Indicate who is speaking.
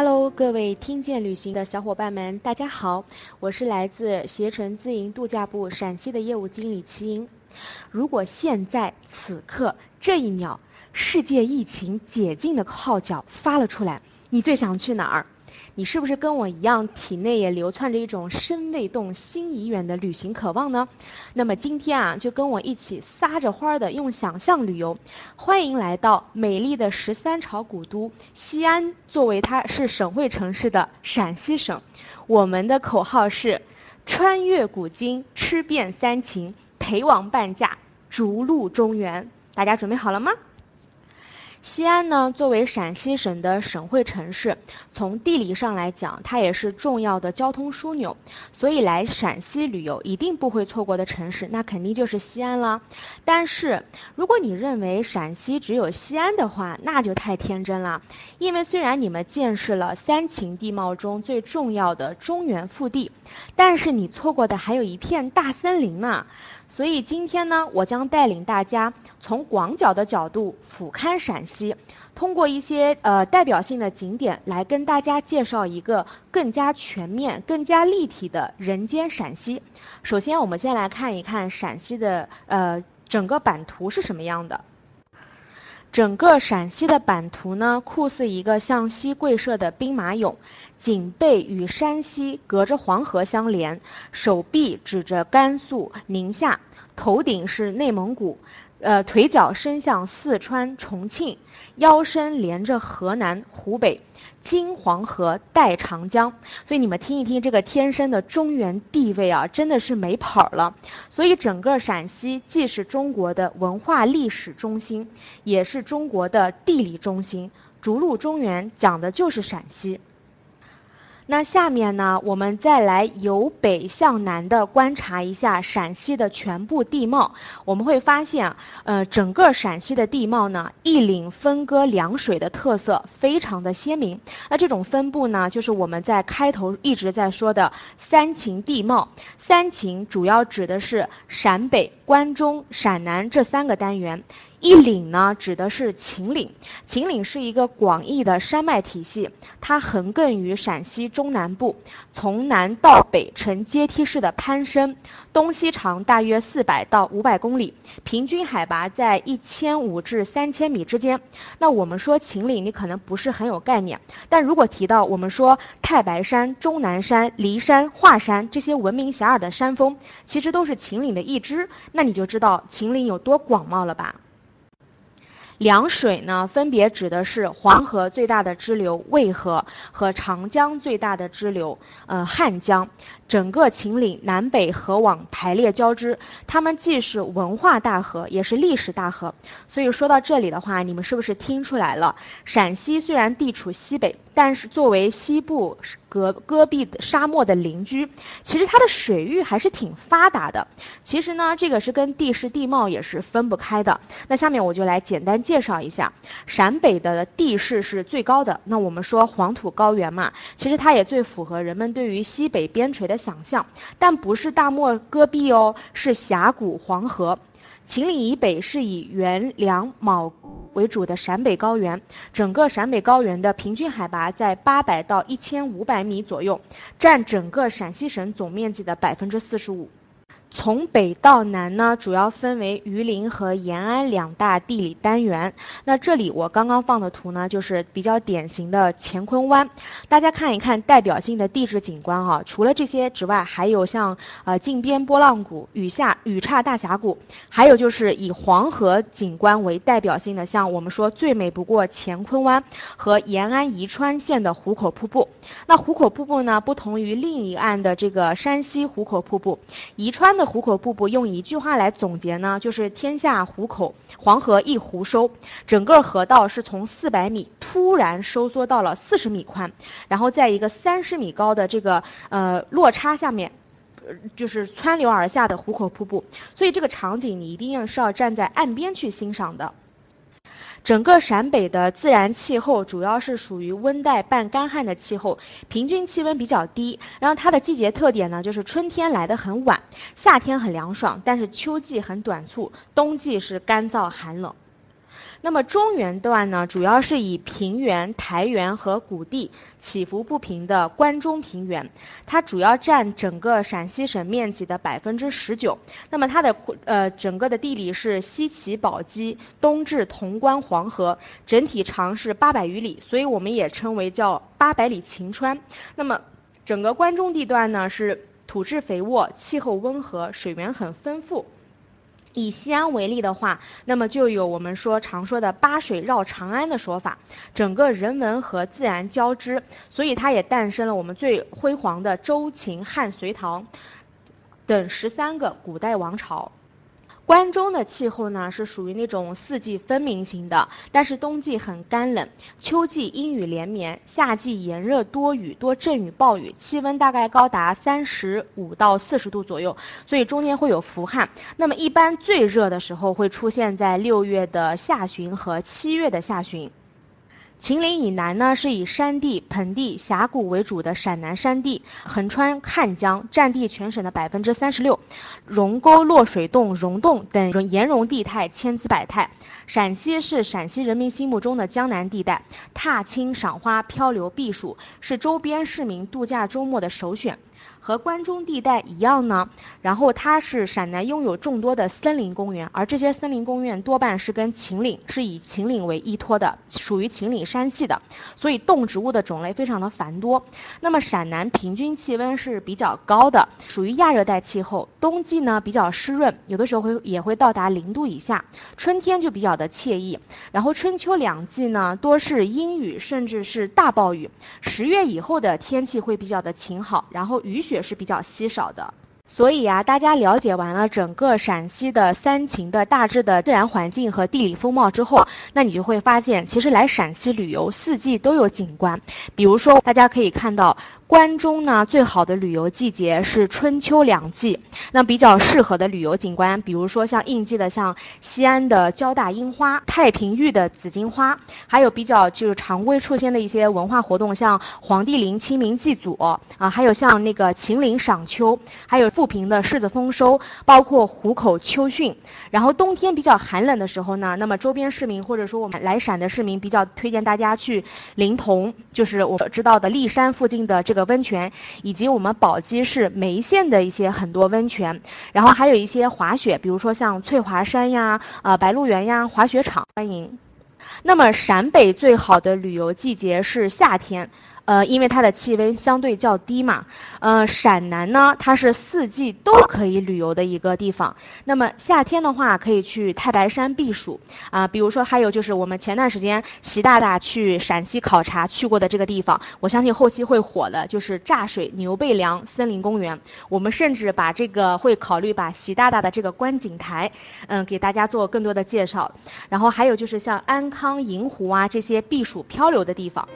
Speaker 1: Hello，各位听见旅行的小伙伴们，大家好，我是来自携程自营度假部陕西的业务经理齐英。如果现在此刻这一秒，世界疫情解禁的号角发了出来，你最想去哪儿？你是不是跟我一样，体内也流窜着一种身未动、心已远的旅行渴望呢？那么今天啊，就跟我一起撒着欢儿的用想象旅游，欢迎来到美丽的十三朝古都西安，作为它是省会城市的陕西省。我们的口号是：穿越古今，吃遍三秦，陪王半价，逐鹿中原。大家准备好了吗？西安呢，作为陕西省的省会城市，从地理上来讲，它也是重要的交通枢纽，所以来陕西旅游一定不会错过的城市，那肯定就是西安了。但是，如果你认为陕西只有西安的话，那就太天真了。因为虽然你们见识了三秦地貌中最重要的中原腹地，但是你错过的还有一片大森林呢。所以今天呢，我将带领大家从广角的角度俯瞰陕西，通过一些呃代表性的景点来跟大家介绍一个更加全面、更加立体的人间陕西。首先，我们先来看一看陕西的呃整个版图是什么样的。整个陕西的版图呢，酷似一个向西跪射的兵马俑，颈背与山西隔着黄河相连，手臂指着甘肃、宁夏，头顶是内蒙古。呃，腿脚伸向四川、重庆，腰身连着河南、湖北，经黄河，带长江。所以你们听一听这个天生的中原地位啊，真的是没跑了。所以整个陕西既是中国的文化历史中心，也是中国的地理中心。逐鹿中原讲的就是陕西。那下面呢，我们再来由北向南的观察一下陕西的全部地貌。我们会发现，呃，整个陕西的地貌呢，一岭分割两水的特色非常的鲜明。那这种分布呢，就是我们在开头一直在说的三秦地貌。三秦主要指的是陕北、关中、陕南这三个单元。一岭呢，指的是秦岭。秦岭是一个广义的山脉体系，它横亘于陕西中南部，从南到北呈阶梯式的攀升，东西长大约四百到五百公里，平均海拔在一千五至三千米之间。那我们说秦岭，你可能不是很有概念，但如果提到我们说太白山、终南山、骊山、华山这些闻名遐迩的山峰，其实都是秦岭的一支，那你就知道秦岭有多广袤了吧？两水呢，分别指的是黄河最大的支流渭河和长江最大的支流呃汉江。整个秦岭南北河网排列交织，它们既是文化大河，也是历史大河。所以说到这里的话，你们是不是听出来了？陕西虽然地处西北，但是作为西部戈戈壁沙漠的邻居，其实它的水域还是挺发达的。其实呢，这个是跟地势地貌也是分不开的。那下面我就来简单介绍一下，陕北的地势是最高的。那我们说黄土高原嘛，其实它也最符合人们对于西北边陲的。想象，但不是大漠戈壁哦，是峡谷黄河。秦岭以北是以原梁卯为主的陕北高原，整个陕北高原的平均海拔在八百到一千五百米左右，占整个陕西省总面积的百分之四十五。从北到南呢，主要分为榆林和延安两大地理单元。那这里我刚刚放的图呢，就是比较典型的乾坤湾。大家看一看代表性的地质景观啊，除了这些之外，还有像呃靖边波浪谷、雨下雨岔大峡谷，还有就是以黄河景观为代表性的，像我们说最美不过乾坤湾和延安宜川县的壶口瀑布。那壶口瀑布呢，不同于另一岸的这个山西壶口瀑布，宜川。的壶口瀑布用一句话来总结呢，就是天下壶口，黄河一壶收。整个河道是从四百米突然收缩到了四十米宽，然后在一个三十米高的这个呃落差下面，就是穿流而下的壶口瀑布。所以这个场景你一定要是要站在岸边去欣赏的。整个陕北的自然气候主要是属于温带半干旱的气候，平均气温比较低。然后它的季节特点呢，就是春天来的很晚，夏天很凉爽，但是秋季很短促，冬季是干燥寒冷。那么中原段呢，主要是以平原、台原和谷地起伏不平的关中平原，它主要占整个陕西省面积的百分之十九。那么它的呃整个的地理是西起宝鸡，东至潼关黄河，整体长是八百余里，所以我们也称为叫八百里秦川。那么整个关中地段呢是土质肥沃，气候温和，水源很丰富。以西安为例的话，那么就有我们说常说的“八水绕长安”的说法，整个人文和自然交织，所以它也诞生了我们最辉煌的周、秦、汉、隋、唐等十三个古代王朝。关中的气候呢是属于那种四季分明型的，但是冬季很干冷，秋季阴雨连绵，夏季炎热多雨多阵雨暴雨，气温大概高达三十五到四十度左右，所以中间会有伏旱。那么一般最热的时候会出现在六月的下旬和七月的下旬。秦岭以南呢，是以山地、盆地、峡谷为主的陕南山地，横穿汉江，占地全省的百分之三十六，溶沟、落水洞、溶洞等岩溶地态千姿百态。陕西是陕西人民心目中的江南地带，踏青、赏花、漂流、避暑，是周边市民度假周末的首选。和关中地带一样呢，然后它是陕南拥有众多的森林公园，而这些森林公园多半是跟秦岭是以秦岭为依托的，属于秦岭山系的，所以动植物的种类非常的繁多。那么陕南平均气温是比较高的，属于亚热带气候，冬季呢比较湿润，有的时候会也会到达零度以下，春天就比较的惬意。然后春秋两季呢多是阴雨，甚至是大暴雨，十月以后的天气会比较的晴好，然后雨雪。是比较稀少的，所以啊，大家了解完了整个陕西的三秦的大致的自然环境和地理风貌之后，那你就会发现，其实来陕西旅游四季都有景观。比如说，大家可以看到。关中呢，最好的旅游季节是春秋两季。那比较适合的旅游景观，比如说像应季的，像西安的交大樱花、太平峪的紫荆花，还有比较就是常规出现的一些文化活动，像黄帝陵清明祭祖啊，还有像那个秦岭赏秋，还有富平的柿子丰收，包括湖口秋汛。然后冬天比较寒冷的时候呢，那么周边市民或者说我们来陕的市民比较推荐大家去临潼，就是我知道的骊山附近的这个。的温泉，以及我们宝鸡市眉县的一些很多温泉，然后还有一些滑雪，比如说像翠华山呀、啊白鹿原呀，滑雪场欢迎。那么陕北最好的旅游季节是夏天。呃，因为它的气温相对较低嘛，呃，陕南呢，它是四季都可以旅游的一个地方。那么夏天的话，可以去太白山避暑啊，比如说还有就是我们前段时间习大大去陕西考察去过的这个地方，我相信后期会火的，就是柞水牛背梁森林公园。我们甚至把这个会考虑把习大大的这个观景台，嗯，给大家做更多的介绍。然后还有就是像安康、银湖啊这些避暑漂流的地方。